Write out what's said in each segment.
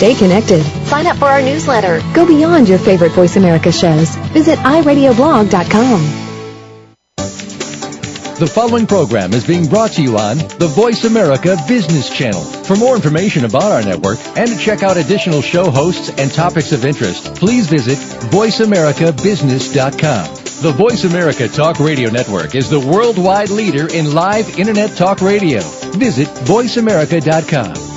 Stay connected. Sign up for our newsletter. Go beyond your favorite Voice America shows. Visit iradioblog.com. The following program is being brought to you on the Voice America Business Channel. For more information about our network and to check out additional show hosts and topics of interest, please visit voiceamericabusiness.com. The Voice America Talk Radio Network is the worldwide leader in live Internet talk radio. Visit voiceamerica.com.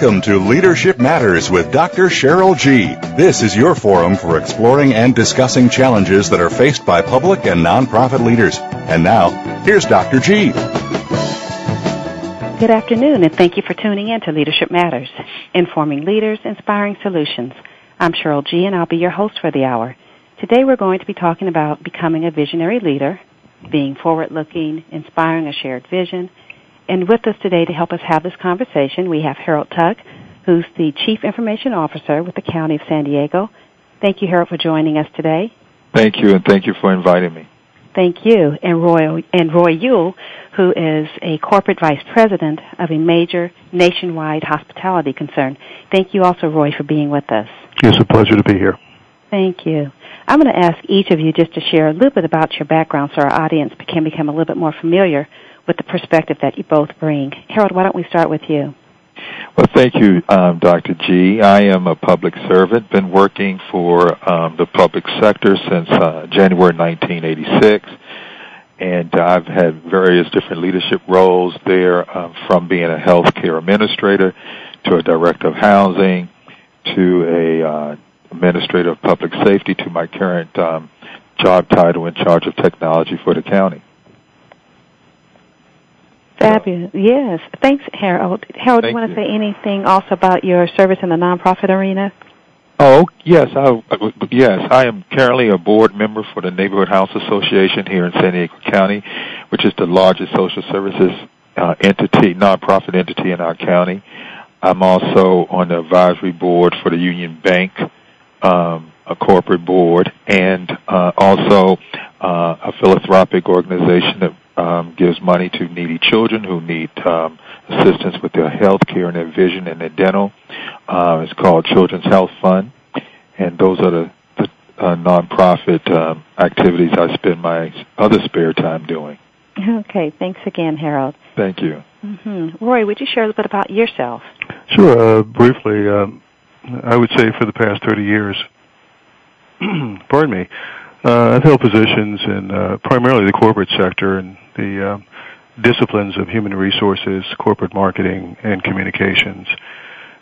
Welcome to Leadership Matters with Dr. Cheryl G. This is your forum for exploring and discussing challenges that are faced by public and nonprofit leaders. And now, here's Dr. G. Good afternoon, and thank you for tuning in to Leadership Matters, informing leaders, inspiring solutions. I'm Cheryl G., and I'll be your host for the hour. Today we're going to be talking about becoming a visionary leader, being forward-looking, inspiring a shared vision, and with us today to help us have this conversation, we have Harold Tuck, who's the Chief Information Officer with the County of San Diego. Thank you, Harold, for joining us today. Thank you, and thank you for inviting me. Thank you. And Roy, and Roy Yule, who is a corporate vice president of a major nationwide hospitality concern. Thank you also, Roy, for being with us. It's a pleasure to be here. Thank you. I'm going to ask each of you just to share a little bit about your background so our audience can become a little bit more familiar with the perspective that you both bring. Harold, why don't we start with you? Well, thank you, um, Dr. G. I am a public servant, been working for um, the public sector since uh, January 1986, and I've had various different leadership roles there, uh, from being a healthcare administrator to a director of housing to a uh, administrator of public safety to my current um, job title in charge of technology for the county. Fabulous. Yes. Thanks, Harold. Harold, Thank do you want to say anything also about your service in the nonprofit arena? Oh yes, I yes I am currently a board member for the Neighborhood House Association here in San Diego County, which is the largest social services uh, entity, nonprofit entity in our county. I'm also on the advisory board for the Union Bank, um, a corporate board, and uh, also uh, a philanthropic organization that um, gives money to needy children who need um, assistance with their health care and their vision and their dental. Uh, it's called Children's Health Fund, and those are the, the uh, nonprofit um, activities I spend my other spare time doing. Okay. Thanks again, Harold. Thank you. Mm-hmm. Roy, would you share a little bit about yourself? Sure. Uh, briefly, um, I would say for the past 30 years, pardon me, uh, I've held positions in uh, primarily the corporate sector and the uh, disciplines of human resources, corporate marketing, and communications,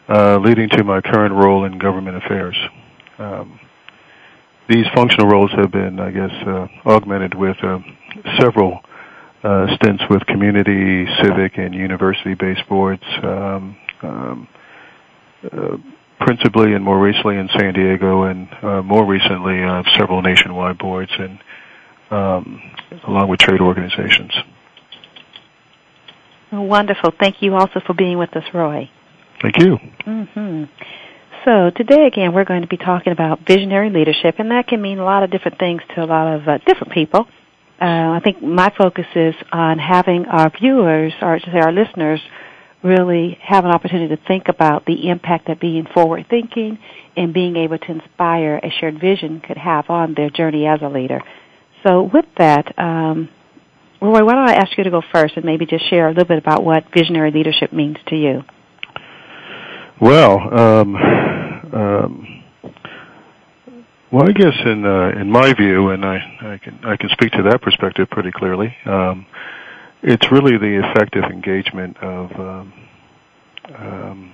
uh, leading to my current role in government affairs. Um, these functional roles have been, I guess, uh, augmented with uh, several uh, stints with community, civic, and university-based boards, um, um, uh, principally and more recently in San Diego, and more recently several nationwide boards, and um, along with trade organizations. Wonderful. Thank you also for being with us, Roy. Thank you. hmm So today again, we're going to be talking about visionary leadership, and that can mean a lot of different things to a lot of uh, different people. Uh, I think my focus is on having our viewers, or to say our listeners, really have an opportunity to think about the impact that being forward thinking and being able to inspire a shared vision could have on their journey as a leader. So with that, um, Roy, why don't I ask you to go first and maybe just share a little bit about what visionary leadership means to you? Well, um, um, well, I guess in uh, in my view, and I, I can I can speak to that perspective pretty clearly. Um, it's really the effective engagement of, um, um,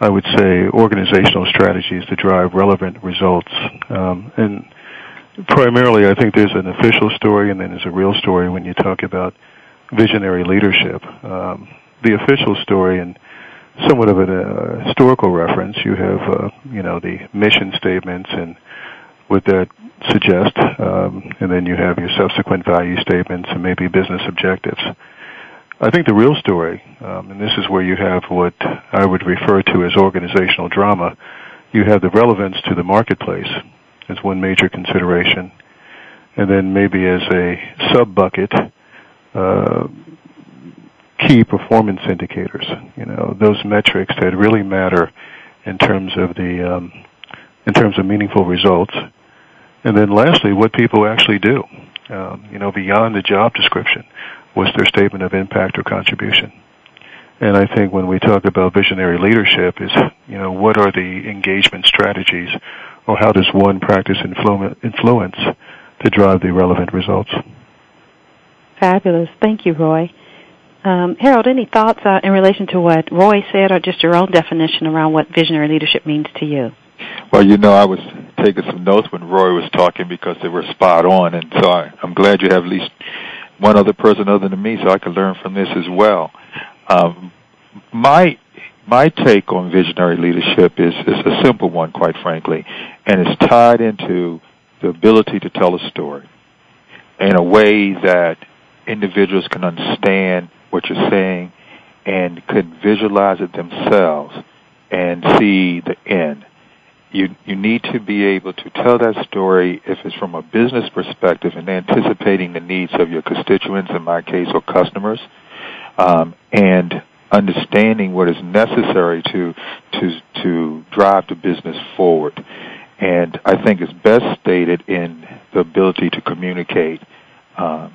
I would say, organizational strategies to drive relevant results. Um, and primarily, I think there's an official story and then there's a real story when you talk about visionary leadership. Um, the official story, and somewhat of a uh, historical reference. You have, uh, you know, the mission statements and what that suggests, um, and then you have your subsequent value statements and maybe business objectives. I think the real story, um, and this is where you have what I would refer to as organizational drama, you have the relevance to the marketplace as one major consideration, and then maybe as a sub bucket, uh, key performance indicators. You know, those metrics that really matter in terms of the um, in terms of meaningful results. And then lastly, what people actually do. Um, you know, beyond the job description, what's their statement of impact or contribution? And I think when we talk about visionary leadership, is you know what are the engagement strategies, or how does one practice influence to drive the relevant results? Fabulous. Thank you, Roy. Um, Harold, any thoughts uh, in relation to what Roy said, or just your own definition around what visionary leadership means to you? Well, you know, I was taking some notes when Roy was talking because they were spot on, and so I, I'm glad you have at least one other person other than me, so I can learn from this as well. Um, my my take on visionary leadership is is a simple one, quite frankly, and it's tied into the ability to tell a story in a way that individuals can understand what you're saying and could visualize it themselves and see the end. You you need to be able to tell that story if it's from a business perspective and anticipating the needs of your constituents, in my case, or customers, um, and understanding what is necessary to to to drive the business forward. And I think it's best stated in the ability to communicate um,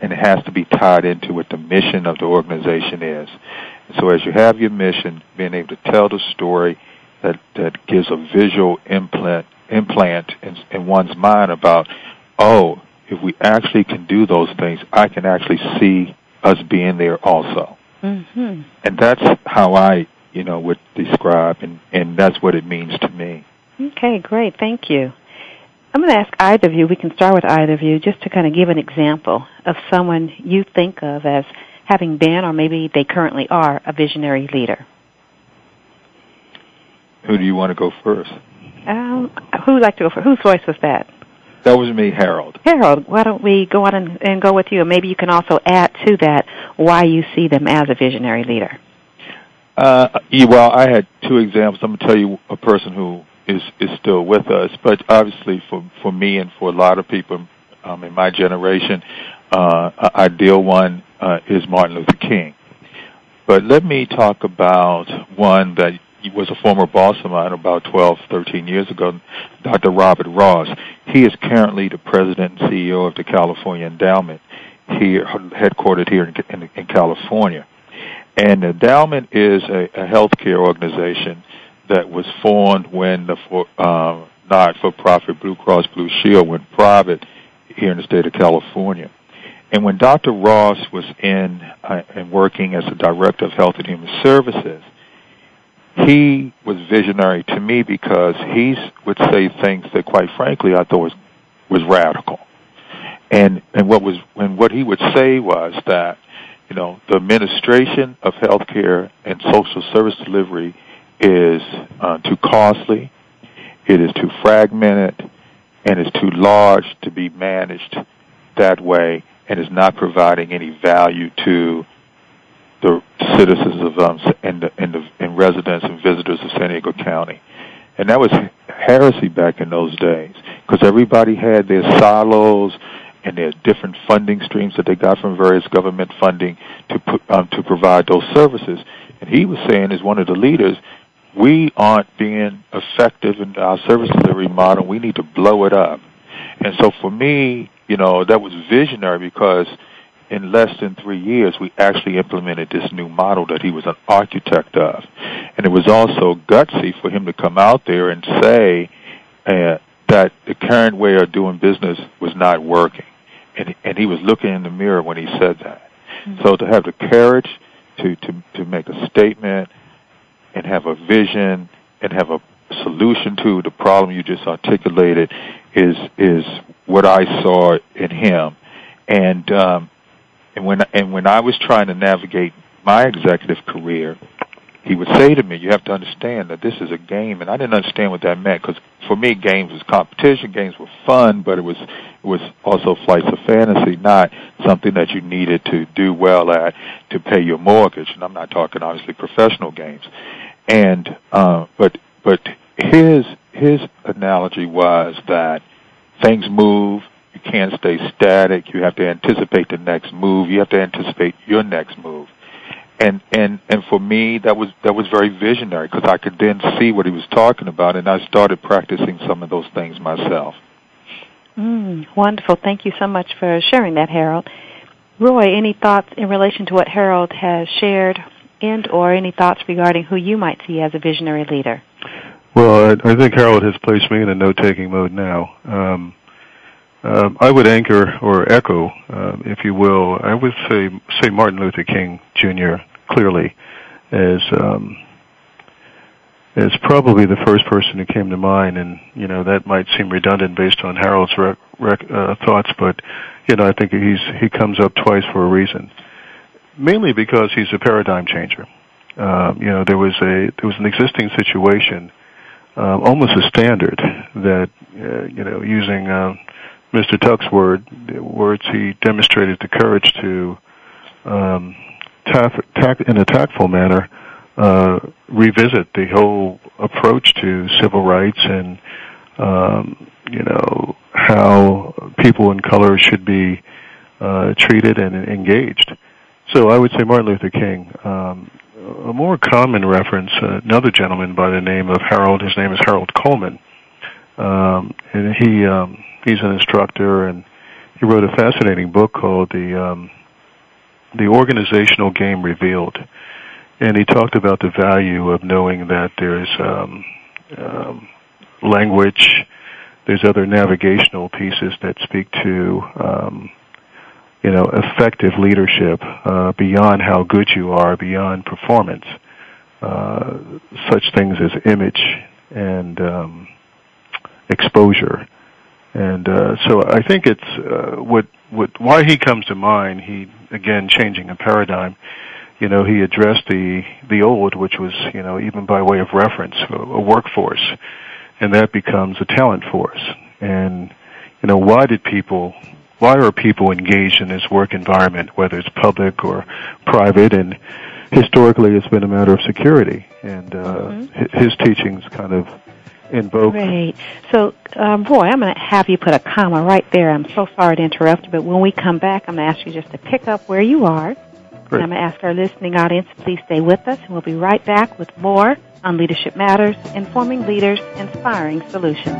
and it has to be tied into what the mission of the organization is. so as you have your mission, being able to tell the story that, that gives a visual implant, implant in, in one's mind about, oh, if we actually can do those things, I can actually see us being there also. Mm-hmm. And that's how I, you know, would describe, and, and that's what it means to me. Okay, great. Thank you. I'm going to ask either of you, we can start with either of you, just to kind of give an example of someone you think of as having been, or maybe they currently are, a visionary leader. Who do you want to go first? Um, who'd like to go first? Whose voice was that? That was me, Harold. Harold, why don't we go on and, and go with you, and maybe you can also add to that why you see them as a visionary leader. Uh, well, I had two examples. I'm going to tell you a person who is is still with us. But obviously, for for me and for a lot of people um, in my generation, uh, ideal one uh, is Martin Luther King. But let me talk about one that was a former boss of mine about 12, 13 years ago, Dr. Robert Ross. He is currently the president and CEO of the California Endowment, here headquartered here in, in, in California. And the endowment is a, a healthcare organization that was formed when the for, uh, not-for-profit Blue Cross Blue Shield went private here in the state of California. And when Dr. Ross was in uh, and working as a director of health and human services, he was visionary to me because he would say things that, quite frankly, I thought was was radical. And and what was and what he would say was that you know the administration of healthcare and social service delivery is uh, too costly, it is too fragmented, and is too large to be managed that way, and is not providing any value to the citizens of um, and, the, and, the, and residents and visitors of San Diego County. And that was heresy back in those days because everybody had their silos and their different funding streams that they got from various government funding to put, um, to provide those services. And he was saying, as one of the leaders, we aren't being effective in our services delivery model. We need to blow it up. And so for me, you know, that was visionary because in less than three years, we actually implemented this new model that he was an architect of. And it was also gutsy for him to come out there and say uh, that the current way of doing business was not working. And, and he was looking in the mirror when he said that. Mm-hmm. So to have the courage to, to, to make a statement and have a vision and have a solution to the problem you just articulated is is what I saw in him. And um, and when and when I was trying to navigate my executive career, he would say to me, "You have to understand that this is a game," and I didn't understand what that meant because for me, games was competition, games were fun, but it was it was also flights of fantasy, not something that you needed to do well at to pay your mortgage. And I'm not talking obviously professional games. And uh, but but his his analogy was that things move. You can't stay static. You have to anticipate the next move. You have to anticipate your next move and and and for me that was that was very visionary because I could then see what he was talking about, and I started practicing some of those things myself. Mm, wonderful. Thank you so much for sharing that, Harold. Roy, any thoughts in relation to what Harold has shared, and or any thoughts regarding who you might see as a visionary leader? Well, I, I think Harold has placed me in a note-taking mode now. Um, um, I would anchor or echo, um, if you will, I would say say Martin Luther King Jr clearly as um, as probably the first person who came to mind, and you know that might seem redundant based on Harold's rec- rec- uh, thoughts, but you know I think he's he comes up twice for a reason, mainly because he's a paradigm changer. Um, you know there was a there was an existing situation, um, almost a standard that uh, you know using uh, Mr. Tuck's word words he demonstrated the courage to um, in a tactful manner, uh, revisit the whole approach to civil rights and, um, you know, how people in color should be uh, treated and engaged. So I would say Martin Luther King. Um, a more common reference, uh, another gentleman by the name of Harold. His name is Harold Coleman, um, and he um, he's an instructor, and he wrote a fascinating book called the um, the organizational game revealed. And he talked about the value of knowing that there's um, um, language, there's other navigational pieces that speak to, um, you know, effective leadership uh, beyond how good you are, beyond performance. Uh, such things as image and um, exposure. And uh, so I think it's uh, what what why he comes to mind. He again changing a paradigm. You know, he addressed the the old, which was you know even by way of reference, a, a workforce, and that becomes a talent force. And you know, why did people? Why are people engaged in this work environment, whether it's public or private? And historically, it's been a matter of security. And uh, mm-hmm. his teachings kind of invoke. Great. So, um, Roy, I'm going to have you put a comma right there. I'm so sorry to interrupt but when we come back, I'm going to ask you just to pick up where you are. Great. And I'm going to ask our listening audience to please stay with us, and we'll be right back with more on Leadership Matters, Informing Leaders, Inspiring Solutions.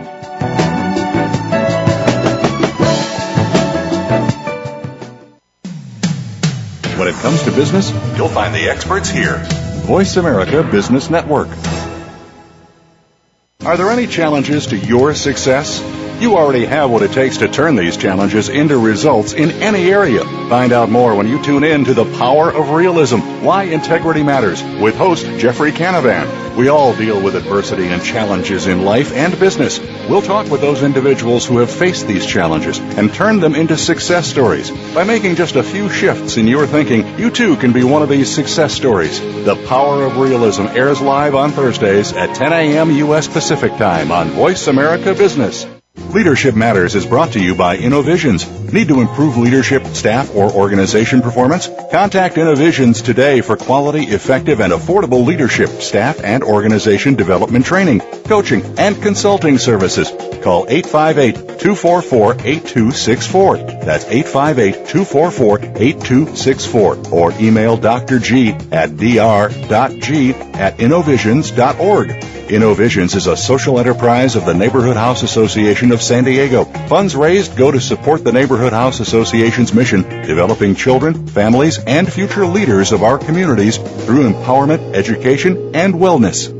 When it comes to business, you'll find the experts here. Voice America Business Network. Are there any challenges to your success? You already have what it takes to turn these challenges into results in any area. Find out more when you tune in to The Power of Realism Why Integrity Matters with host Jeffrey Canavan. We all deal with adversity and challenges in life and business. We'll talk with those individuals who have faced these challenges and turned them into success stories. By making just a few shifts in your thinking, you too can be one of these success stories. The Power of Realism airs live on Thursdays at 10 a.m. U.S. Pacific Time on Voice America Business. Leadership Matters is brought to you by InnoVisions. Need to improve leadership, staff, or organization performance? Contact InnoVisions today for quality, effective, and affordable leadership, staff, and organization development training, coaching, and consulting services. Call 858-244-8264. That's 858-244-8264. Or email Dr. G at dr.g at innovisions.org. InnoVisions is a social enterprise of the Neighborhood House Association of San Diego. Funds raised go to support the Neighborhood House Association's mission, developing children, families, and future leaders of our communities through empowerment, education, and wellness.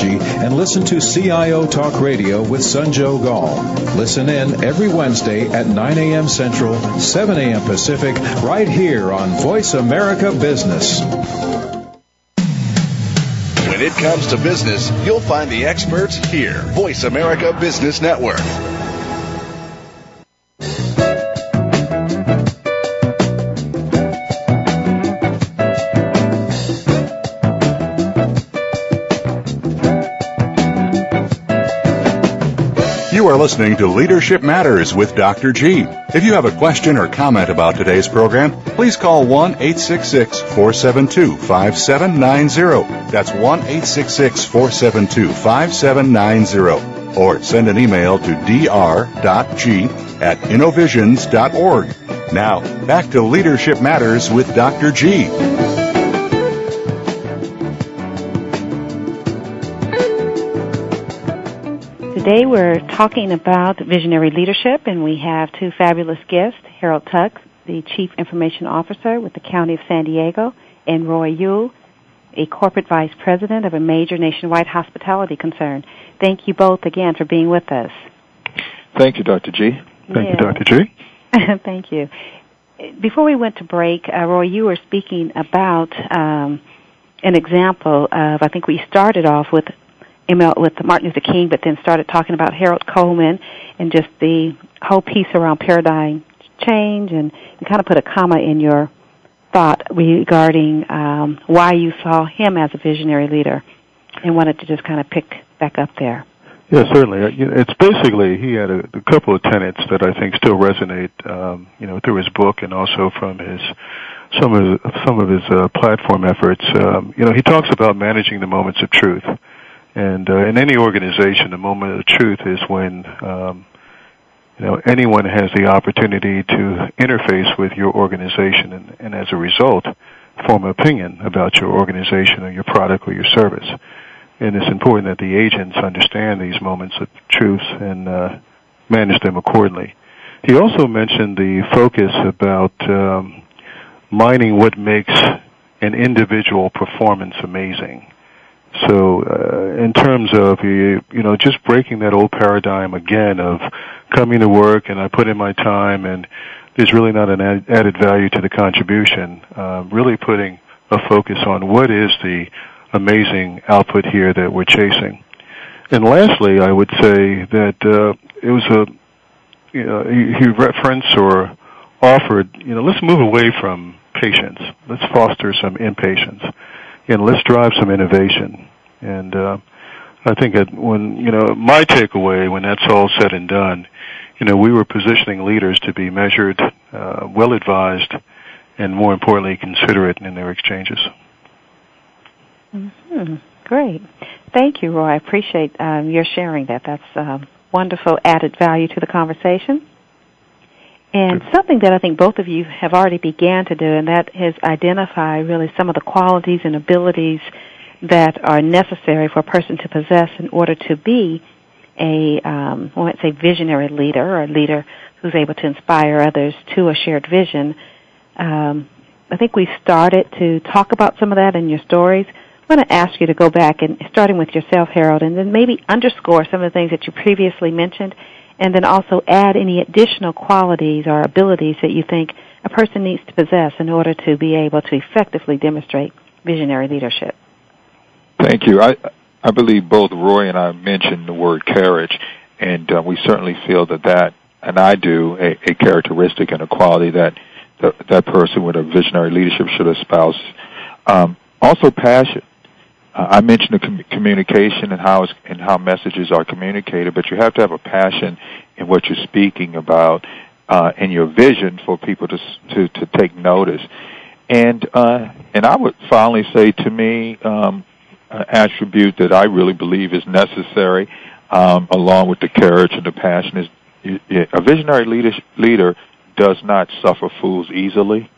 and listen to CIO Talk Radio with Sanjog Aul. Listen in every Wednesday at 9 a.m. Central, 7 a.m. Pacific, right here on Voice America Business. When it comes to business, you'll find the experts here. Voice America Business Network. Are listening to Leadership Matters with Dr. G. If you have a question or comment about today's program, please call 1 866 472 5790. That's 1 866 472 5790. Or send an email to dr.g at innovisions.org. Now, back to Leadership Matters with Dr. G. Today we're talking about visionary leadership, and we have two fabulous guests, Harold Tuck, the Chief Information Officer with the County of San Diego, and Roy Yule, a Corporate Vice President of a major nationwide hospitality concern. Thank you both again for being with us. Thank you, Dr. G. Thank you, Dr. G. Thank you. Before we went to break, uh, Roy, you were speaking about um, an example of, I think we started off with with Martin Luther King, but then started talking about Harold Coleman and just the whole piece around paradigm change, and you kind of put a comma in your thought regarding um, why you saw him as a visionary leader, and wanted to just kind of pick back up there. Yeah, certainly. Uh, it's basically he had a, a couple of tenets that I think still resonate, um, you know, through his book and also from his some of some of his uh, platform efforts. Um, you know, he talks about managing the moments of truth. And uh, in any organization, the moment of truth is when um, you know anyone has the opportunity to interface with your organization, and, and as a result, form an opinion about your organization or your product or your service. And it's important that the agents understand these moments of truth and uh, manage them accordingly. He also mentioned the focus about um, mining what makes an individual performance amazing. So, uh, in terms of you, know, just breaking that old paradigm again of coming to work and I put in my time and there's really not an added value to the contribution. Uh, really putting a focus on what is the amazing output here that we're chasing. And lastly, I would say that uh, it was a you know, he referenced or offered, you know, let's move away from patience. Let's foster some impatience and let's drive some innovation. And uh, I think that when you know my takeaway when that's all said and done, you know we were positioning leaders to be measured, uh, well advised, and more importantly considerate in their exchanges. Mm-hmm. Great, thank you, Roy. I appreciate um, your sharing that. That's um, wonderful added value to the conversation. And something that I think both of you have already began to do, and that is identify really some of the qualities and abilities that are necessary for a person to possess in order to be a, um, I might say, visionary leader or a leader who's able to inspire others to a shared vision. Um, I think we started to talk about some of that in your stories. I want to ask you to go back and starting with yourself, Harold, and then maybe underscore some of the things that you previously mentioned and then also add any additional qualities or abilities that you think a person needs to possess in order to be able to effectively demonstrate visionary leadership. Thank you. I I believe both Roy and I mentioned the word courage, and uh, we certainly feel that that, and I do, a, a characteristic and a quality that the, that person with a visionary leadership should espouse. Um, also, passion. Uh, I mentioned the com- communication and how and how messages are communicated, but you have to have a passion in what you're speaking about uh, and your vision for people to to to take notice. And uh, and I would finally say to me, um, an attribute that I really believe is necessary, um, along with the courage and the passion, is a visionary leader, leader does not suffer fools easily.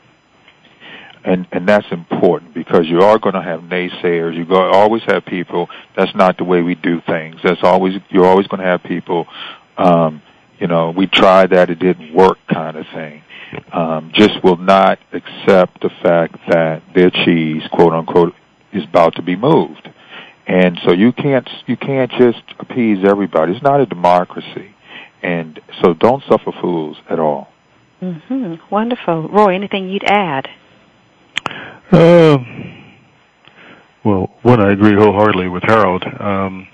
And, and that's important because you are going to have naysayers. You go, always have people. That's not the way we do things. That's always you're always going to have people. Um, you know, we tried that; it didn't work, kind of thing. Um, just will not accept the fact that their cheese, quote unquote, is about to be moved. And so you can't you can't just appease everybody. It's not a democracy, and so don't suffer fools at all. Mm-hmm. Wonderful, Roy. Anything you'd add? Um. Well, one, I agree wholeheartedly with Harold. Um,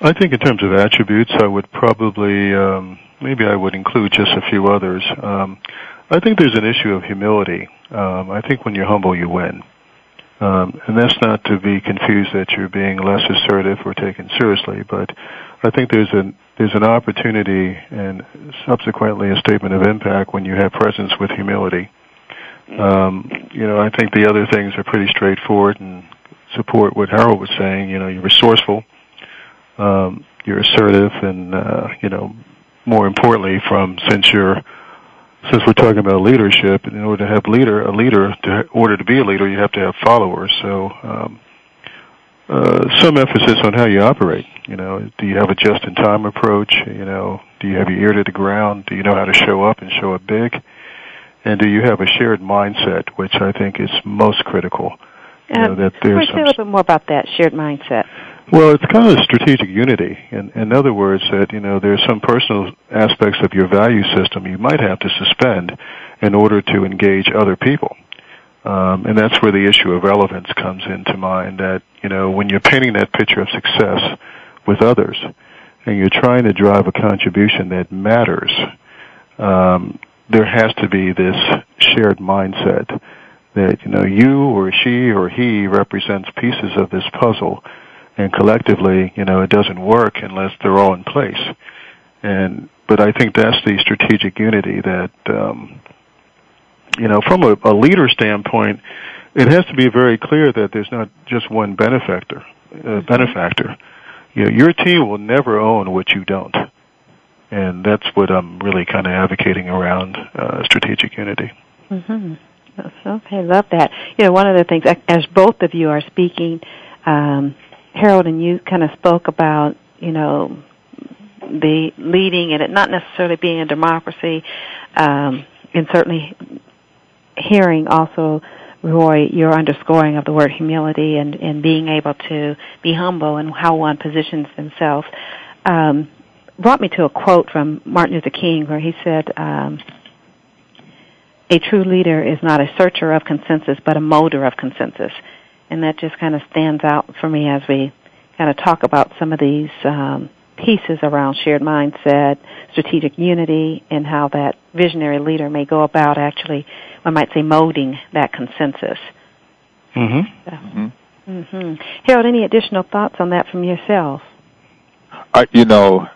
I think in terms of attributes, I would probably um, maybe I would include just a few others. Um, I think there's an issue of humility. Um, I think when you're humble, you win. Um, and that's not to be confused that you're being less assertive or taken seriously, but I think there's an there's an opportunity and subsequently a statement of impact when you have presence with humility. Um, you know, I think the other things are pretty straightforward and support what Harold was saying. You know, you're resourceful, um, you're assertive, and uh, you know, more importantly, from since you're since we're talking about leadership, in order to have leader a leader, to, in order to be a leader, you have to have followers. So, um, uh, some emphasis on how you operate. You know, do you have a just-in-time approach? You know, do you have your ear to the ground? Do you know how to show up and show up big? And do you have a shared mindset, which I think is most critical? You know, that there's say a little bit more about that shared mindset. Well, it's kind of strategic unity. In, in other words, that you know there's some personal aspects of your value system you might have to suspend in order to engage other people, um, and that's where the issue of relevance comes into mind. That you know when you're painting that picture of success with others, and you're trying to drive a contribution that matters, um, there has to be this shared mindset that you know you or she or he represents pieces of this puzzle and collectively, you know, it doesn't work unless they're all in place. And but I think that's the strategic unity that, um, you know, from a, a leader standpoint, it has to be very clear that there's not just one benefactor. Uh, benefactor, you know, your team will never own what you don't, and that's what I'm really kind of advocating around uh, strategic unity. Mm-hmm. Okay, love that. You know, one of the things as both of you are speaking. Um, Harold and you kind of spoke about, you know, the leading and it not necessarily being a democracy, um, and certainly hearing also, Roy, your underscoring of the word humility and, and being able to be humble and how one positions themselves, um, brought me to a quote from Martin Luther King where he said, um, a true leader is not a searcher of consensus, but a molder of consensus and that just kind of stands out for me as we kind of talk about some of these um, pieces around shared mindset, strategic unity, and how that visionary leader may go about actually, I might say, molding that consensus. Mm-hmm. So, mm-hmm. mm-hmm. Harold, any additional thoughts on that from yourself? I, you know,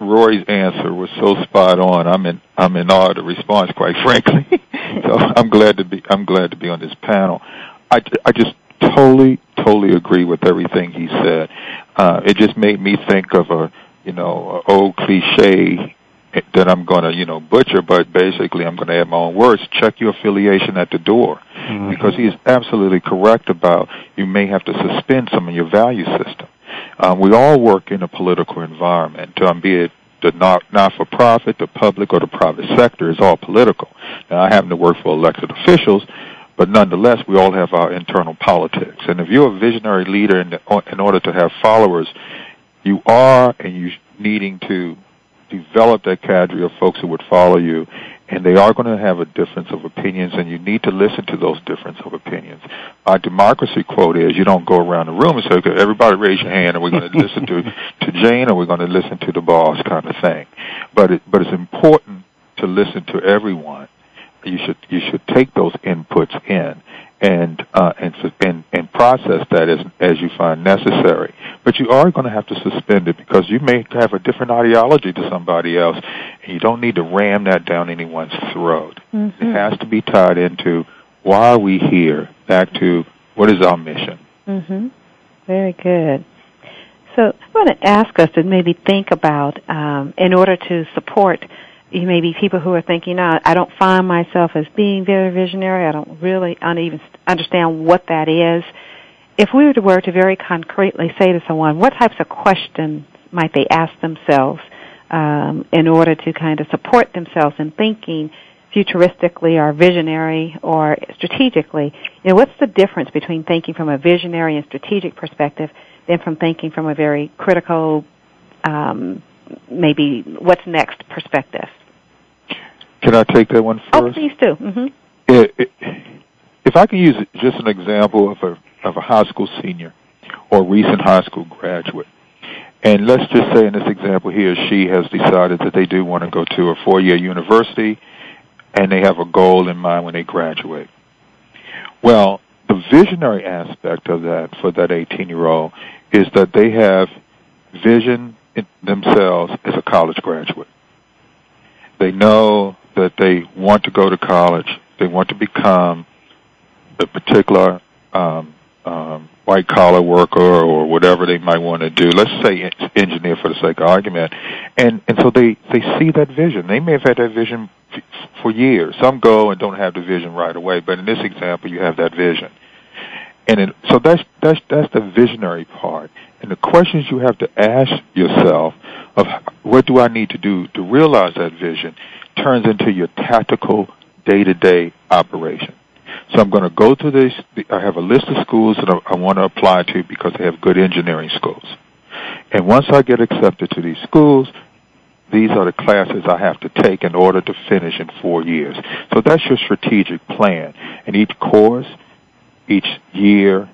Roy's answer was so spot on. I'm in I'm in awe of the response, quite frankly. so I'm glad to be I'm glad to be on this panel. I, I just totally, totally agree with everything he said. Uh, it just made me think of a, you know, a old cliche that I'm going to, you know, butcher, but basically I'm going to add my own words. Check your affiliation at the door. Mm-hmm. Because he is absolutely correct about you may have to suspend some of your value system. Um, we all work in a political environment, um, be it the not, not-for-profit, the public, or the private sector is all political. Now, I happen to work for elected officials, but nonetheless, we all have our internal politics. And if you're a visionary leader in, the, in order to have followers, you are and you needing to develop that cadre of folks who would follow you, and they are going to have a difference of opinions, and you need to listen to those difference of opinions. Our democracy quote is you don't go around the room and say, okay, everybody raise your hand, and we're going to listen to, to Jane, or we're going to listen to the boss kind of thing. But, it, but it's important to listen to everyone you should you should take those inputs in and uh, and, and and process that as as you find necessary. But you are going to have to suspend it because you may have a different ideology to somebody else, and you don't need to ram that down anyone's throat. Mm-hmm. It has to be tied into why are we here? Back to what is our mission? Mm-hmm. Very good. So I want to ask us to maybe think about, um, in order to support you may be people who are thinking, no, I don't find myself as being very visionary. I don't really even understand what that is. If we were to very concretely say to someone, what types of questions might they ask themselves um, in order to kind of support themselves in thinking futuristically or visionary or strategically? You know, what's the difference between thinking from a visionary and strategic perspective than from thinking from a very critical, um, maybe what's next perspective? Can I take that one first? Oh, please do. Mm-hmm. It, it, if I can use just an example of a of a high school senior or recent high school graduate, and let's just say in this example he or she has decided that they do want to go to a four-year university, and they have a goal in mind when they graduate. Well, the visionary aspect of that for that 18-year-old is that they have vision themselves as a college graduate. They know that they want to go to college, they want to become a particular um, um, white collar worker or whatever they might want to do. Let's say engineer for the sake of argument, and and so they they see that vision. They may have had that vision for years. Some go and don't have the vision right away, but in this example, you have that vision. And it, so that's that's that's the visionary part. And the questions you have to ask yourself of what do I need to do to realize that vision turns into your tactical day-to-day operation. So I'm going to go through this. I have a list of schools that I, want to apply to because they have good engineering schools. And once I get accepted to these schools, these are the classes I have to take in order to finish in four years. So that's your strategic plan. And each course, each year,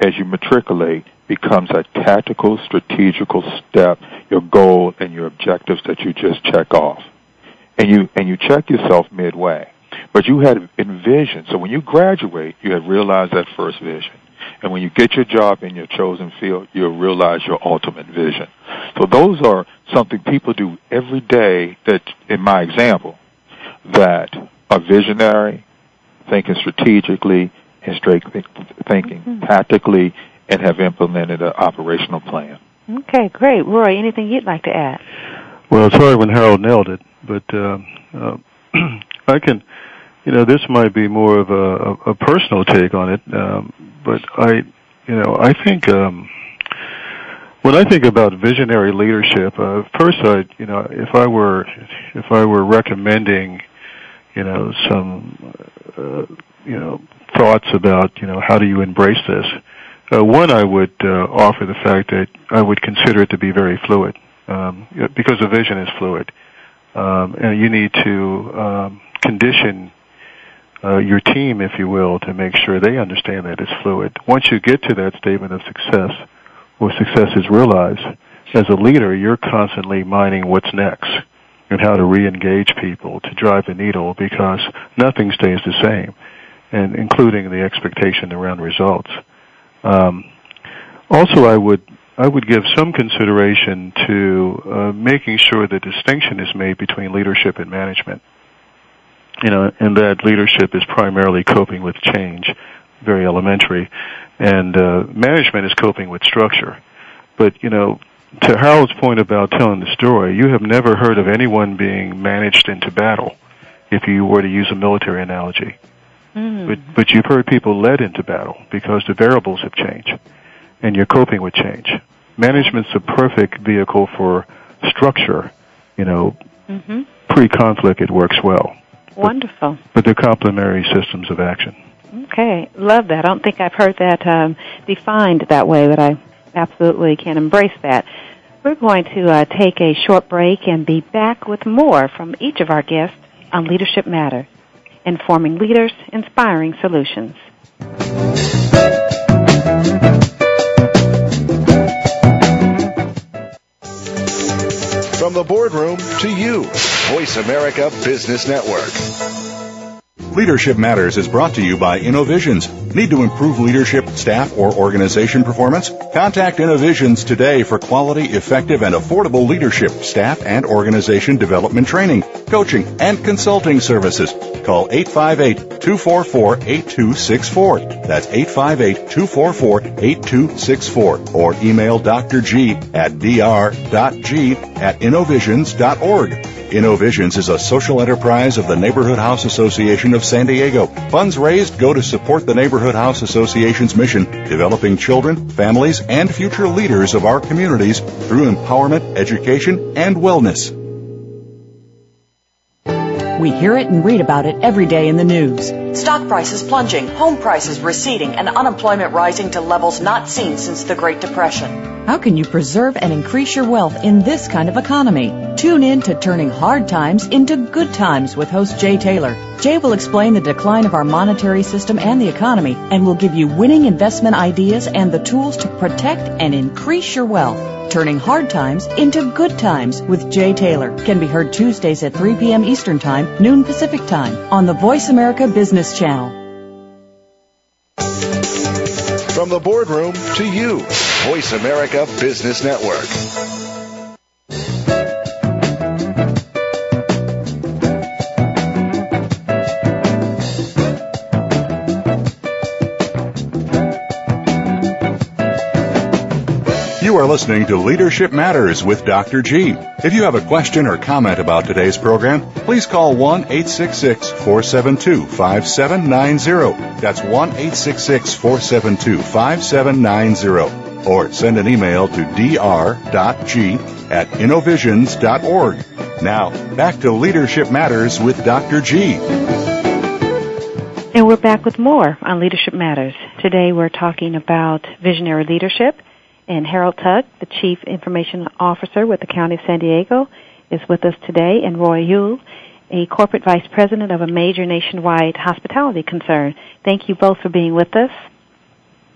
as you matriculate, becomes a tactical, strategical step, your goal and your objectives that you just check off and you and you check yourself midway. But you had envisioned. So when you graduate, you have realized that first vision. And when you get your job in your chosen field, you'll realize your ultimate vision. So those are something people do every day that, in my example, that are visionary, thinking strategically, and straight thinking mm-hmm. tactically, and have implemented an operational plan. Okay, great. Roy, anything you'd like to add? Well, it's hard when Harold nailed it, but uh, uh, I can, you know, this might be more of a, a, personal take on it, um, but I, you know, I think um, when I think about visionary leadership, uh, first, I, you know, if I were, if I were recommending, you know, some, uh, you know, thoughts about, you know, how do you embrace this. Uh, one, I would uh, offer the fact that I would consider it to be very fluid um, because the vision is fluid. Um, and you need to um, condition uh, your team, if you will, to make sure they understand that it's fluid. Once you get to that statement of success, where success is realized, as a leader, you're constantly mining what's next and how to re-engage people to drive the needle because nothing stays the same, and including the expectation around results. Um, also, I would I would give some consideration to uh, making sure the distinction is made between leadership and management. You know, and that leadership is primarily coping with change, very elementary, and uh, management is coping with structure. But you know, to Harold's point about telling the story, you have never heard of anyone being managed into battle, if you were to use a military analogy. Mm. But but you've heard people led into battle because the variables have changed and you're coping with change. Management's a perfect vehicle for structure. You know, mm-hmm. pre-conflict it works well. Wonderful. But, but they're complementary systems of action. Okay, love that. I don't think I've heard that um, defined that way, but I absolutely can embrace that. We're going to uh, take a short break and be back with more from each of our guests on Leadership Matters, informing leaders, inspiring solutions. From the boardroom to you, Voice America Business Network. Leadership Matters is brought to you by InnoVisions Need to improve leadership, staff, or organization performance? Contact Innovisions today for quality, effective, and affordable leadership, staff, and organization development training, coaching, and consulting services. Call 858-244-8264. That's 858-244-8264. Or email Dr. G at dr.g at innovisions.org. Innovisions is a social enterprise of the Neighborhood House Association of San Diego. Funds raised go to support the Neighborhood House Association's mission, developing children, families, and future leaders of our communities through empowerment, education, and wellness. We hear it and read about it every day in the news. Stock prices plunging, home prices receding, and unemployment rising to levels not seen since the Great Depression. How can you preserve and increase your wealth in this kind of economy? Tune in to Turning Hard Times into Good Times with host Jay Taylor. Jay will explain the decline of our monetary system and the economy and will give you winning investment ideas and the tools to protect and increase your wealth. Turning Hard Times into Good Times with Jay Taylor can be heard Tuesdays at 3 p.m. Eastern Time, noon Pacific Time on the Voice America Business Channel. From the boardroom to you, Voice America Business Network. Are listening to Leadership Matters with Dr. G. If you have a question or comment about today's program, please call 1 866 472 5790. That's 1 866 472 5790. Or send an email to dr.g at innovisions.org. Now, back to Leadership Matters with Dr. G. And we're back with more on Leadership Matters. Today we're talking about visionary leadership and Harold Tuck, the Chief Information Officer with the County of San Diego, is with us today, and Roy Yule, a Corporate Vice President of a major nationwide hospitality concern. Thank you both for being with us.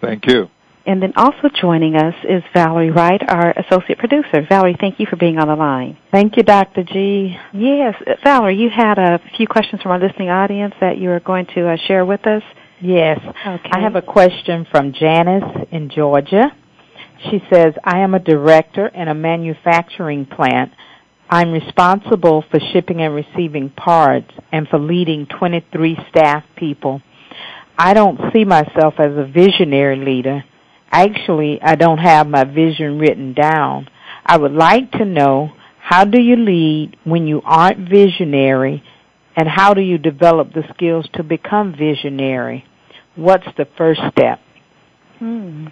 Thank you. And then also joining us is Valerie Wright, our Associate Producer. Valerie, thank you for being on the line. Thank you, Dr. G. Yes, Valerie, you had a few questions from our listening audience that you are going to uh, share with us. Yes. Okay. I have a question from Janice in Georgia. She says, I am a director in a manufacturing plant. I'm responsible for shipping and receiving parts and for leading 23 staff people. I don't see myself as a visionary leader. Actually, I don't have my vision written down. I would like to know how do you lead when you aren't visionary and how do you develop the skills to become visionary? What's the first step? Hmm.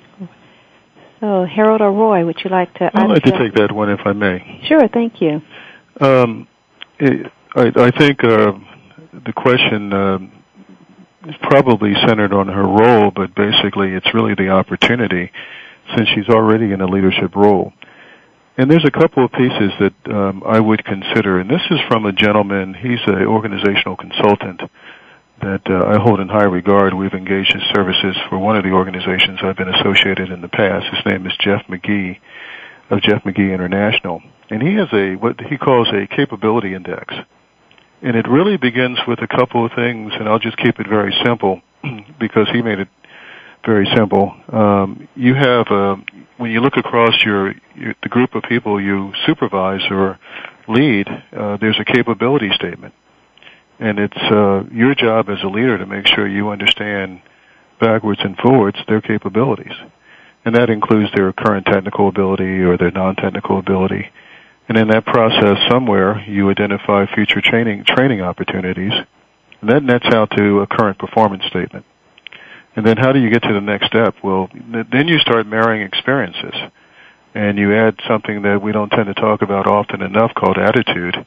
So, Harold or Roy, would you like to? I'd like to take that one if I may. Sure, thank you. Um, it, I, I think uh, the question uh, is probably centered on her role, but basically it's really the opportunity since she's already in a leadership role. And there's a couple of pieces that um, I would consider, and this is from a gentleman. He's an organizational consultant that uh, I hold in high regard. We've engaged his services for one of the organizations I've been associated in the past. His name is Jeff McGee of Jeff McGee International, and he has a what he calls a capability index, and it really begins with a couple of things. And I'll just keep it very simple because he made it very simple. Um, you have uh, when you look across your, your the group of people you supervise or lead, uh, there's a capability statement and it's uh, your job as a leader to make sure you understand backwards and forwards their capabilities, and that includes their current technical ability or their non-technical ability. And in that process, somewhere you identify future training training opportunities, and that nets out to a current performance statement. And then how do you get to the next step? Well, then you start marrying experiences, and you add something that we don't tend to talk about often enough called attitude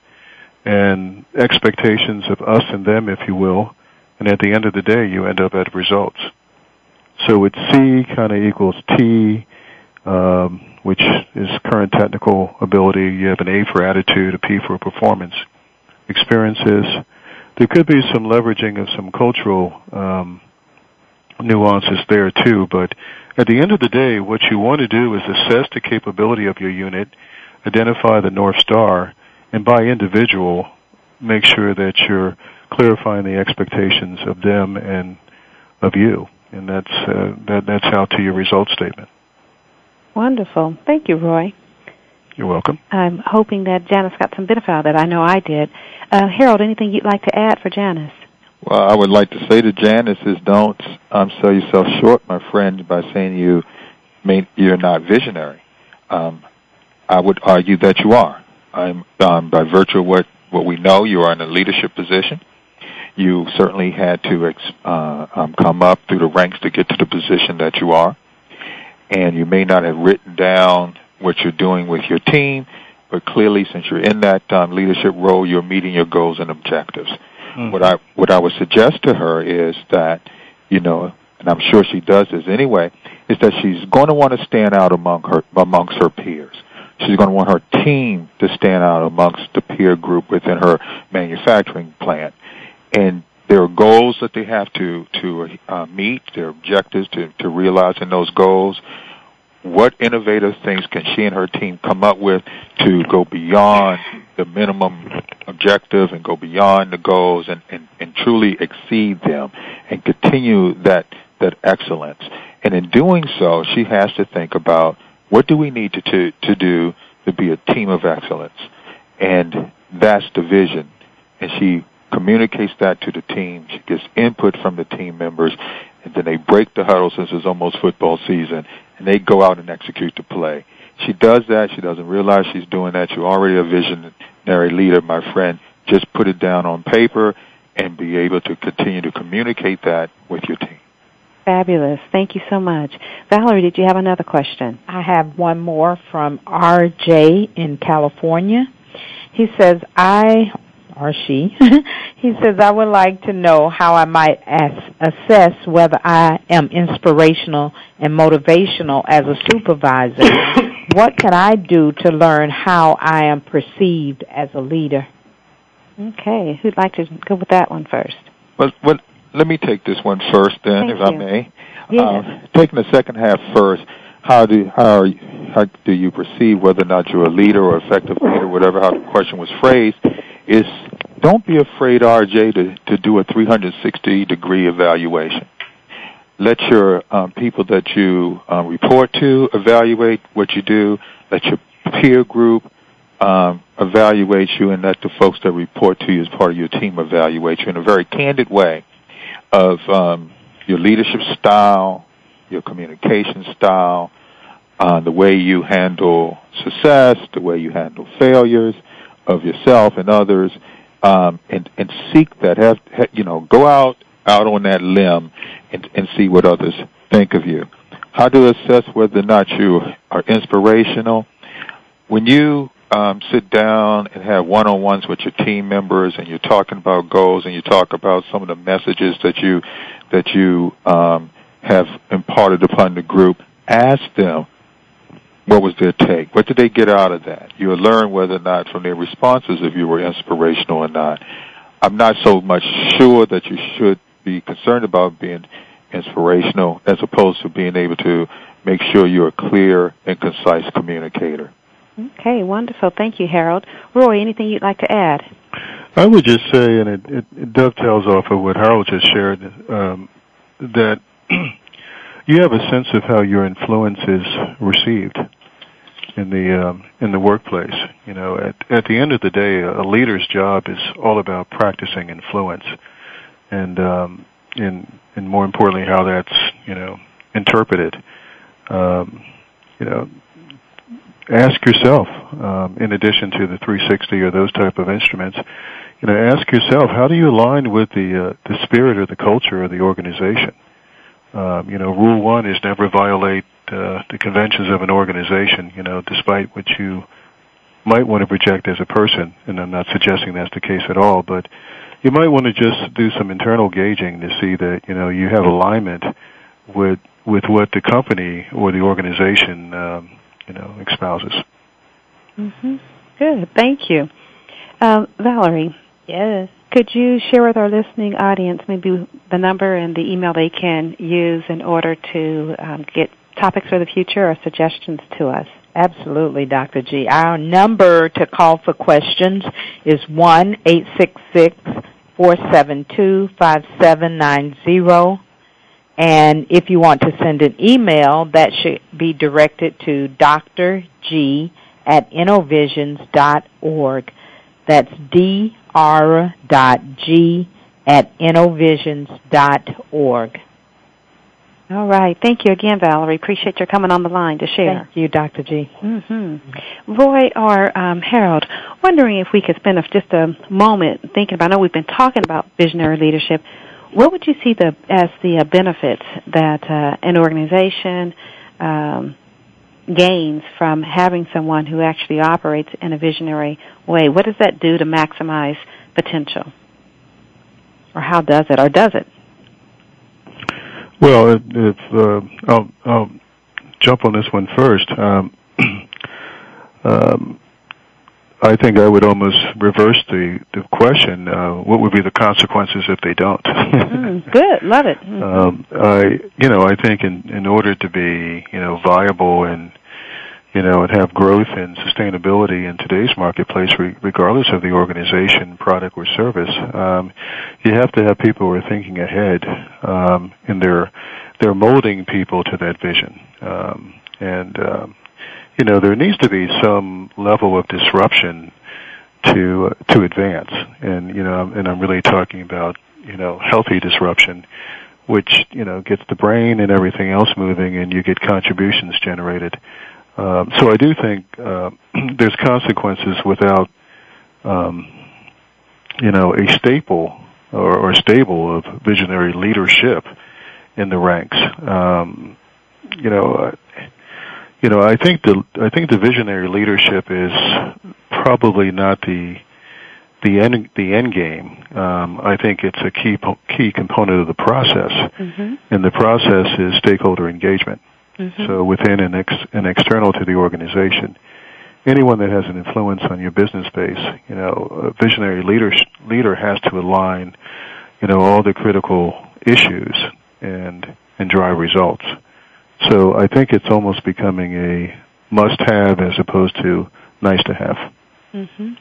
and expectations of us and them, if you will, and at the end of the day, you end up at results. So it's C kind of equals T, um, which is current technical ability. You have an A for attitude, a P for performance. Experiences. There could be some leveraging of some cultural um, nuances there too, but at the end of the day, what you want to do is assess the capability of your unit, identify the North Star, and by individual, make sure that you're clarifying the expectations of them and of you. and that's uh, that that's how to your result statement. Wonderful. Thank you, Roy. You're welcome. I'm hoping that Janice got some benefit out of that. I know I did. Uh, Harold, anything you'd like to add for Janice? Well, I would like to say to Janice is don't um, sell yourself short, my friend, by saying you may, you're not visionary. Um, I would argue that you are. I'm, um, by virtue of what, what we know, you are in a leadership position. You certainly had to ex, uh, um, come up through the ranks to get to the position that you are. And you may not have written down what you're doing with your team, but clearly since you're in that um, leadership role, you're meeting your goals and objectives. Mm-hmm. What I what I would suggest to her is that, you know, and I'm sure she does this anyway, is that she's going to want to stand out among her amongst her peers. She's going to want her team to stand out amongst the peer group within her manufacturing plant. And there are goals that they have to to uh, meet, their objectives to to realize in those goals what innovative things can she and her team come up with to go beyond the minimum objective and go beyond the goals and, and, and truly exceed them and continue that that excellence. And in doing so, she has to think about what do we need to, to, to do to be a team of excellence. And that's the vision. And she communicates that to the team. She gets input from the team members, and then they break the huddle since it's almost football season, and they go out and execute the play. She does that. She doesn't realize she's doing that. You're already a visionary leader, my friend. Just put it down on paper and be able to continue to communicate that with your team. Fabulous. Thank you so much. Valerie, did you have another question? I have one more from RJ in California. He says, I or she, he says, I would like to know how I might as- assess whether I am inspirational and motivational as a supervisor. what can I do to learn how I am perceived as a leader? Okay, who'd like to go with that one first? Well, well let me take this one first, then, Thank if you. I may. Yes. Uh, taking the second half first, how do how are you, how do you perceive whether or not you're a leader or effective leader, whatever how the question was phrased? Is don't be afraid, RJ, to to do a 360 degree evaluation. Let your um, people that you um, report to evaluate what you do. Let your peer group um, evaluate you, and let the folks that report to you as part of your team evaluate you in a very candid way of um, your leadership style, your communication style, uh, the way you handle success, the way you handle failures of yourself and others, um, and and seek that. Have, have you know? Go out out on that limb and and see what others think of you. How to assess whether or not you are inspirational? When you um, sit down and have one-on-ones with your team members, and you're talking about goals, and you talk about some of the messages that you that you um, have imparted upon the group. Ask them what was their take. What did they get out of that? You'll learn whether or not from their responses if you were inspirational or not. I'm not so much sure that you should be concerned about being inspirational as opposed to being able to make sure you're a clear and concise communicator. Okay, wonderful. Thank you, Harold. Roy, anything you'd like to add? I would just say, and it, it, it dovetails off of what Harold just shared, um, that you have a sense of how your influence is received in the um, in the workplace. You know, at at the end of the day, a leader's job is all about practicing influence, and um, and and more importantly, how that's you know interpreted. Um, you know, ask yourself, um, in addition to the 360 or those type of instruments, you know, ask yourself, how do you align with the uh, the spirit or the culture of the organization? Um, you know, rule one is never violate uh, the conventions of an organization. You know, despite what you might want to project as a person, and I'm not suggesting that's the case at all, but you might want to just do some internal gauging to see that you know you have alignment with with what the company or the organization um, you know, espouses. Mm-hmm. Good. Thank you. Um, Valerie. Yes. Could you share with our listening audience maybe the number and the email they can use in order to um, get topics for the future or suggestions to us? Absolutely, Dr. G. Our number to call for questions is 1 866 472 5790. And if you want to send an email, that should be directed to Dr. G at innovisions.org. That's dr. G at innovisions.org. All right. Thank you again, Valerie. Appreciate your coming on the line to share. Thank you, Dr. G. Mm-hmm. Roy or um, Harold, wondering if we could spend just a moment thinking about. I know we've been talking about visionary leadership. What would you see the as the uh, benefits that uh, an organization um, gains from having someone who actually operates in a visionary way? What does that do to maximize potential? Or how does it, or does it? Well, if, uh, I'll, I'll jump on this one first. Um, um, I think I would almost reverse the the question. Uh, what would be the consequences if they don't? mm, good, love it. Mm-hmm. Um, I, you know, I think in in order to be, you know, viable and you know, and have growth and sustainability in today's marketplace, regardless of the organization, product, or service, um, you have to have people who are thinking ahead, um, and they're they're molding people to that vision. Um, and um, you know, there needs to be some level of disruption to to advance. And you know, and I'm really talking about you know healthy disruption which you know gets the brain and everything else moving, and you get contributions generated. Um, so I do think uh, there's consequences without, um, you know, a staple or, or stable of visionary leadership in the ranks. Um, you know, you know, I think the I think the visionary leadership is probably not the the end the end game. Um, I think it's a key key component of the process, mm-hmm. and the process is stakeholder engagement. Mm-hmm. So within and, ex- and external to the organization, anyone that has an influence on your business base, you know, a visionary leader leader has to align, you know, all the critical issues and and drive results. So I think it's almost becoming a must-have as opposed to nice to have. Mm-hmm.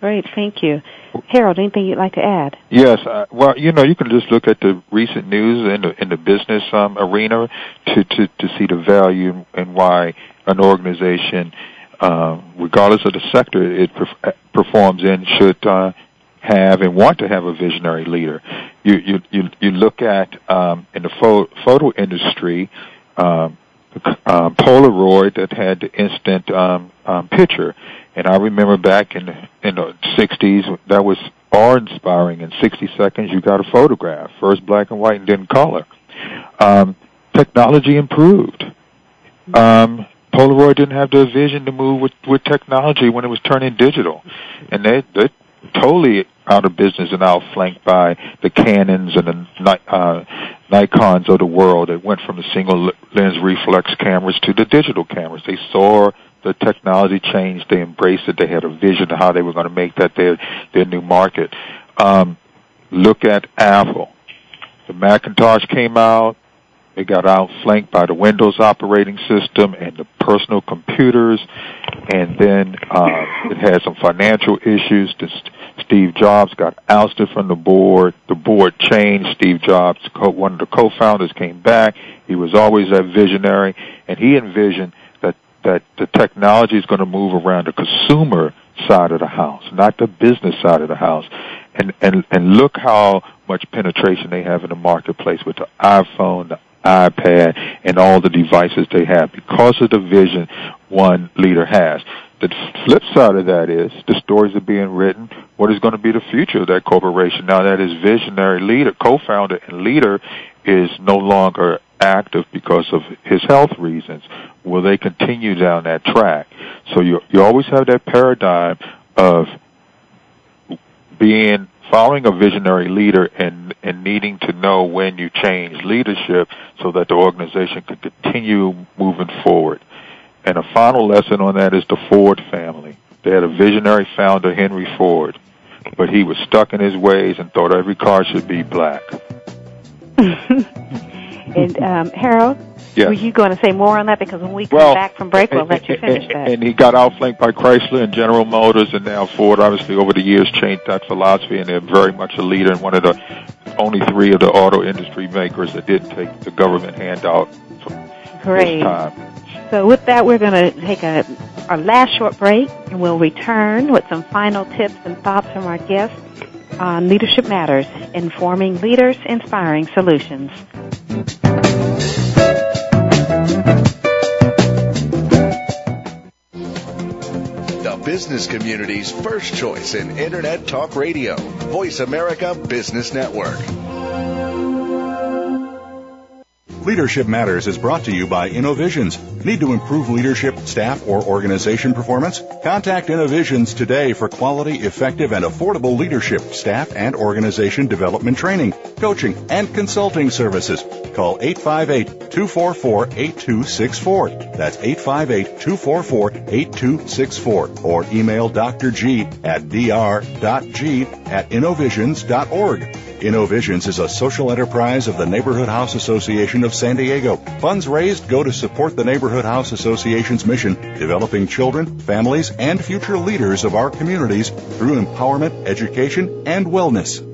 Great, thank you. Harold, anything you'd like to add? Yes, uh, well, you know, you can just look at the recent news in the in the business um, arena to to to see the value and why an organization, uh, regardless of the sector it perf- performs in, should uh, have and want to have a visionary leader. You you you, you look at um, in the pho- photo industry. Um, Polaroid that had the instant um, um, picture, and I remember back in in the '60s that was awe-inspiring. In 60 seconds, you got a photograph, first black and white and then color. Um, technology improved. Um, Polaroid didn't have the vision to move with with technology when it was turning digital, and they they totally out of business and outflanked by the Canons and the uh, Nikons of the world. It went from the single lens reflex cameras to the digital cameras. They saw the technology change. They embraced it. They had a vision of how they were going to make that their their new market. Um, look at Apple. The Macintosh came out. It got outflanked by the Windows operating system and the personal computers, and then uh, it had some financial issues. Steve Jobs got ousted from the board. The board changed. Steve Jobs, one of the co-founders, came back. He was always that visionary, and he envisioned that that the technology is going to move around the consumer side of the house, not the business side of the house. And and and look how much penetration they have in the marketplace with the iPhone, the iPad, and all the devices they have because of the vision one leader has. The flip side of that is the stories are being written. What is going to be the future of that corporation now that his visionary leader, co-founder, and leader is no longer active because of his health reasons? Will they continue down that track? So you you always have that paradigm of being following a visionary leader and and needing to know when you change leadership so that the organization can continue moving forward. And a final lesson on that is the Ford family. They had a visionary founder, Henry Ford, but he was stuck in his ways and thought every car should be black. and um, Harold, Yes. Were you going to say more on that? Because when we come well, back from break, we'll let you finish that. And he got outflanked by Chrysler and General Motors, and now Ford, obviously, over the years changed that philosophy, and they're very much a leader and one of the only three of the auto industry makers that didn't take the government handout Great. So with that, we're going to take a our last short break, and we'll return with some final tips and thoughts from our guests on Leadership Matters, informing leaders, inspiring solutions. Business community's first choice in Internet Talk Radio. Voice America Business Network. Leadership Matters is brought to you by Innovisions. Need to improve leadership, staff, or organization performance? Contact Innovisions today for quality, effective, and affordable leadership, staff, and organization development training, coaching, and consulting services. Call 858-244-8264. That's 858-244-8264. Or email Dr. G at dr.g at innovisions.org. Innovisions is a social enterprise of the Neighborhood House Association of San Diego. Funds raised go to support the Neighborhood House Association's mission, developing children, families, and future leaders of our communities through empowerment, education, and wellness.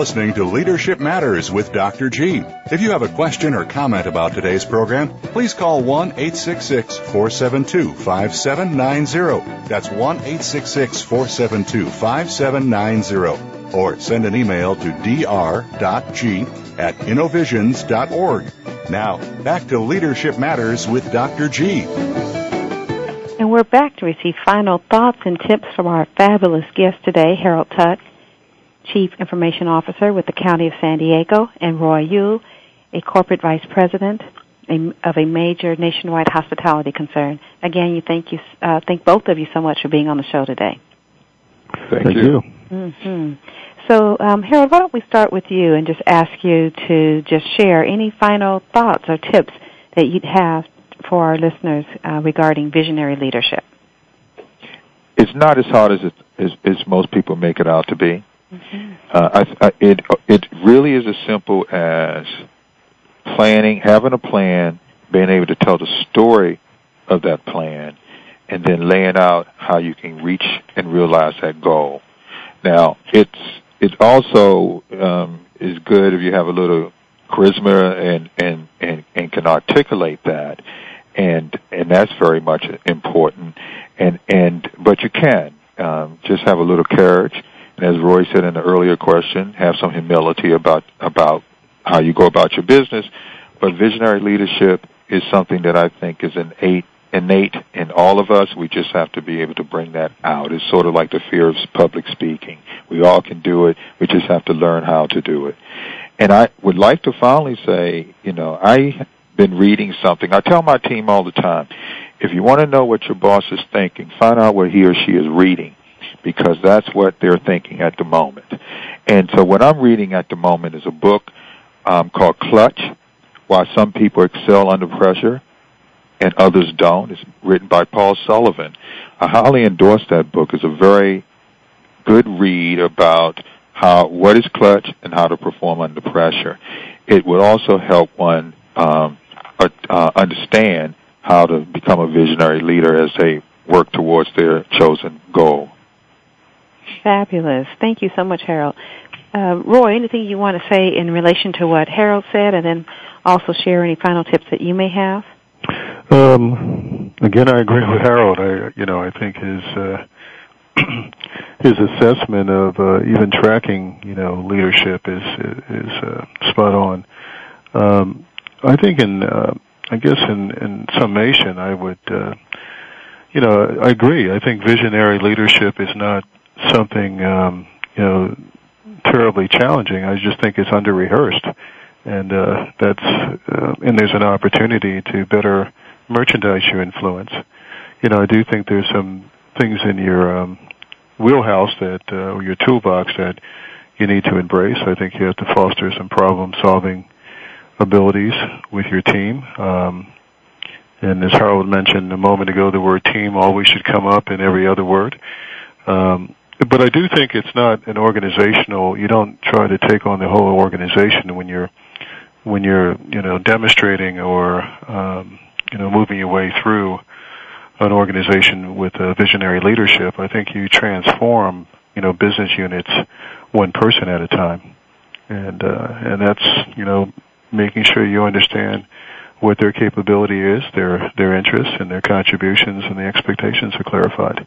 Listening to Leadership Matters with Dr. G. If you have a question or comment about today's program, please call 1 866 472 5790. That's 1 866 472 5790. Or send an email to dr.g at innovisions.org. Now, back to Leadership Matters with Dr. G. And we're back to receive final thoughts and tips from our fabulous guest today, Harold Tuck, Chief Information Officer with the County of San Diego, and Roy Yu, a Corporate Vice President of a major nationwide hospitality concern. Again, you thank you, uh, thank both of you so much for being on the show today. Thank, Thank you. Mm-hmm. So, um, Harold, why don't we start with you and just ask you to just share any final thoughts or tips that you'd have for our listeners uh, regarding visionary leadership? It's not as hard as, it, as, as most people make it out to be. Uh, I, I, it it really is as simple as planning, having a plan, being able to tell the story of that plan, and then laying out how you can reach and realize that goal. Now, it's it also um, is good if you have a little charisma and and and, and can articulate that, and and that's very much important. And and but you can um, just have a little courage as Roy said in the earlier question, have some humility about about how you go about your business. But visionary leadership is something that I think is innate innate in all of us. We just have to be able to bring that out. It's sort of like the fear of public speaking. We all can do it. We just have to learn how to do it. And I would like to finally say, you know, I've been reading something. I tell my team all the time, if you want to know what your boss is thinking, find out what he or she is reading because that's what they're thinking at the moment. And so what I'm reading at the moment is a book um, called Clutch, Why Some People Excel Under Pressure and Others Don't. It's written by Paul Sullivan. I highly endorse that book. It's a very good read about how what is clutch and how to perform under pressure. It would also help one um, uh, understand how to become a visionary leader as they work towards their chosen goal. Fabulous. Thank you so much, Harold. Uh, Roy, anything you want to say in relation to what Harold said, and then also share any final tips that you may have? Um, again, I agree with Harold. I, you know, I think his uh, his assessment of uh, even tracking, you know, leadership is is uh, spot on. Um, I think in uh, I guess in in summation, I would, uh, you know, I agree. I think visionary leadership is not something, um, you know, terribly challenging. I just think it's under rehearsed, and uh, that's uh, and there's an opportunity to better merchandise your influence. You know, I do think there's some things in your um, wheelhouse that uh, or your toolbox that you need to embrace. I think you have to foster some problem solving abilities with your team. Um, and as Harold mentioned a moment ago, the word team always should come up in every other word. Um, but I do think it's not an organizational. You don't try to take on the whole organization when you're when you're you know demonstrating or um, you know moving your way through an organization with a visionary leadership. I think you transform you know business units one person at a time, and uh, and that's you know making sure you understand what their capability is, their their interests, and their contributions, and the expectations are clarified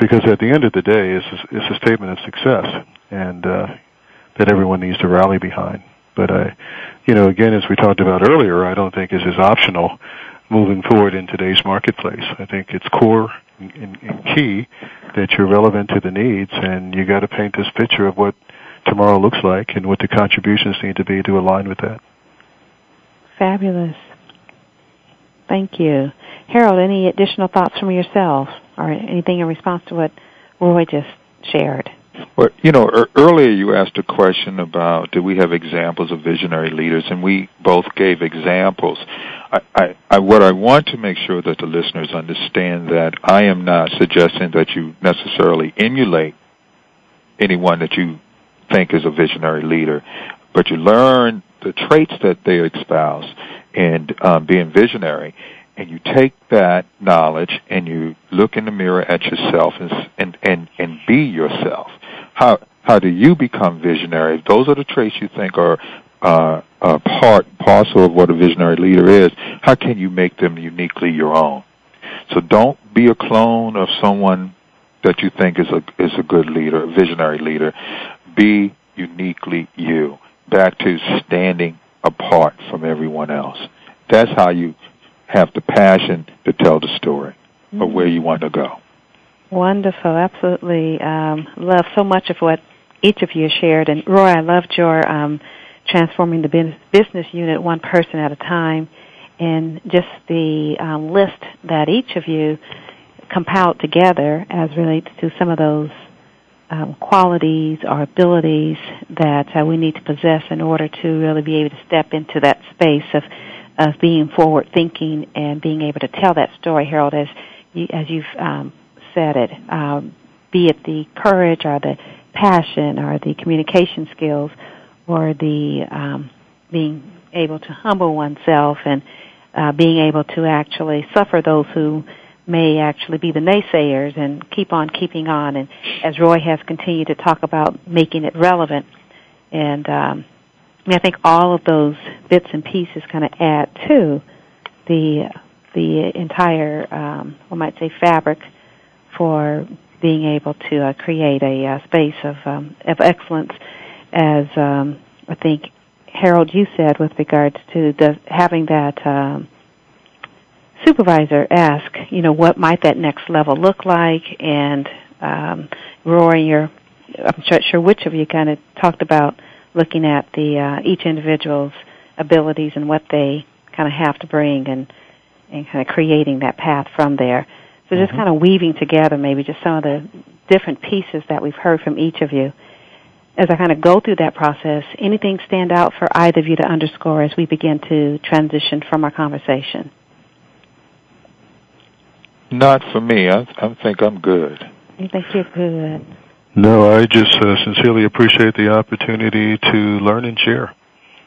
because at the end of the day, it's, it's a statement of success, and uh, that everyone needs to rally behind. But I, you know, again, as we talked about earlier, I don't think this is optional moving forward in today's marketplace. I think it's core and, and key that you're relevant to the needs, and you got to paint this picture of what tomorrow looks like and what the contributions need to be to align with that. Fabulous. Thank you. Harold, any additional thoughts from yourself? Or anything in response to what Roy just shared? Well, you know, er- earlier you asked a question about do we have examples of visionary leaders, and we both gave examples. I, I, I, what I want to make sure that the listeners understand that I am not suggesting that you necessarily emulate anyone that you think is a visionary leader, but you learn the traits that they espouse and um, being visionary and you take that knowledge and you look in the mirror at yourself and and and, and be yourself. How how do you become visionary? those are the traits you think are uh, part parcel of what a visionary leader is. How can you make them uniquely your own? So don't be a clone of someone that you think is a is a good leader, a visionary leader. Be uniquely you. Back to standing apart from everyone else. That's how you have the passion to tell the story mm-hmm. of where you want to go. Wonderful, absolutely. Um, love so much of what each of you shared, and Roy, I loved your um, transforming the business unit one person at a time, and just the um, list that each of you compiled together as relates to some of those um, qualities or abilities that uh, we need to possess in order to really be able to step into that space of of being forward thinking and being able to tell that story, Harold, as you, as you've um, said it, um, be it the courage or the passion or the communication skills or the um, being able to humble oneself and uh, being able to actually suffer those who may actually be the naysayers and keep on keeping on. And as Roy has continued to talk about making it relevant and um, I mean, I think all of those bits and pieces kind of add to the the entire, um, I might say, fabric for being able to uh, create a uh, space of um, of excellence, as um, I think Harold you said with regards to the having that um, supervisor ask, you know, what might that next level look like, and um, Roy, your I'm not sure which of you kind of talked about looking at the uh, each individual's abilities and what they kind of have to bring and and kind of creating that path from there. So just mm-hmm. kind of weaving together maybe just some of the different pieces that we've heard from each of you. As I kind of go through that process, anything stand out for either of you to underscore as we begin to transition from our conversation? Not for me. I, I think I'm good. You think you're good? No, I just uh, sincerely appreciate the opportunity to learn and share.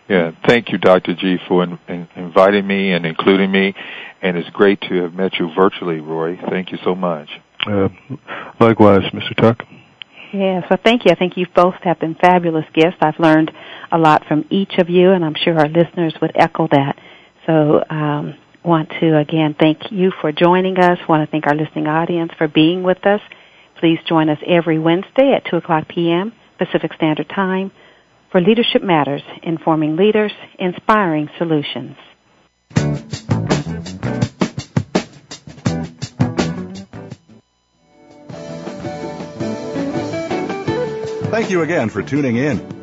Yeah, thank you, Dr. G, for in, in, inviting me and including me, and it's great to have met you virtually, Roy. Thank you so much. Uh, likewise, Mr. Tuck. Yeah, so thank you. I think you both have been fabulous guests. I've learned a lot from each of you, and I'm sure our listeners would echo that. So, um, want to again thank you for joining us. Want to thank our listening audience for being with us. Please join us every Wednesday at 2 o'clock p.m. Pacific Standard Time for Leadership Matters, Informing Leaders, Inspiring Solutions. Thank you again for tuning in.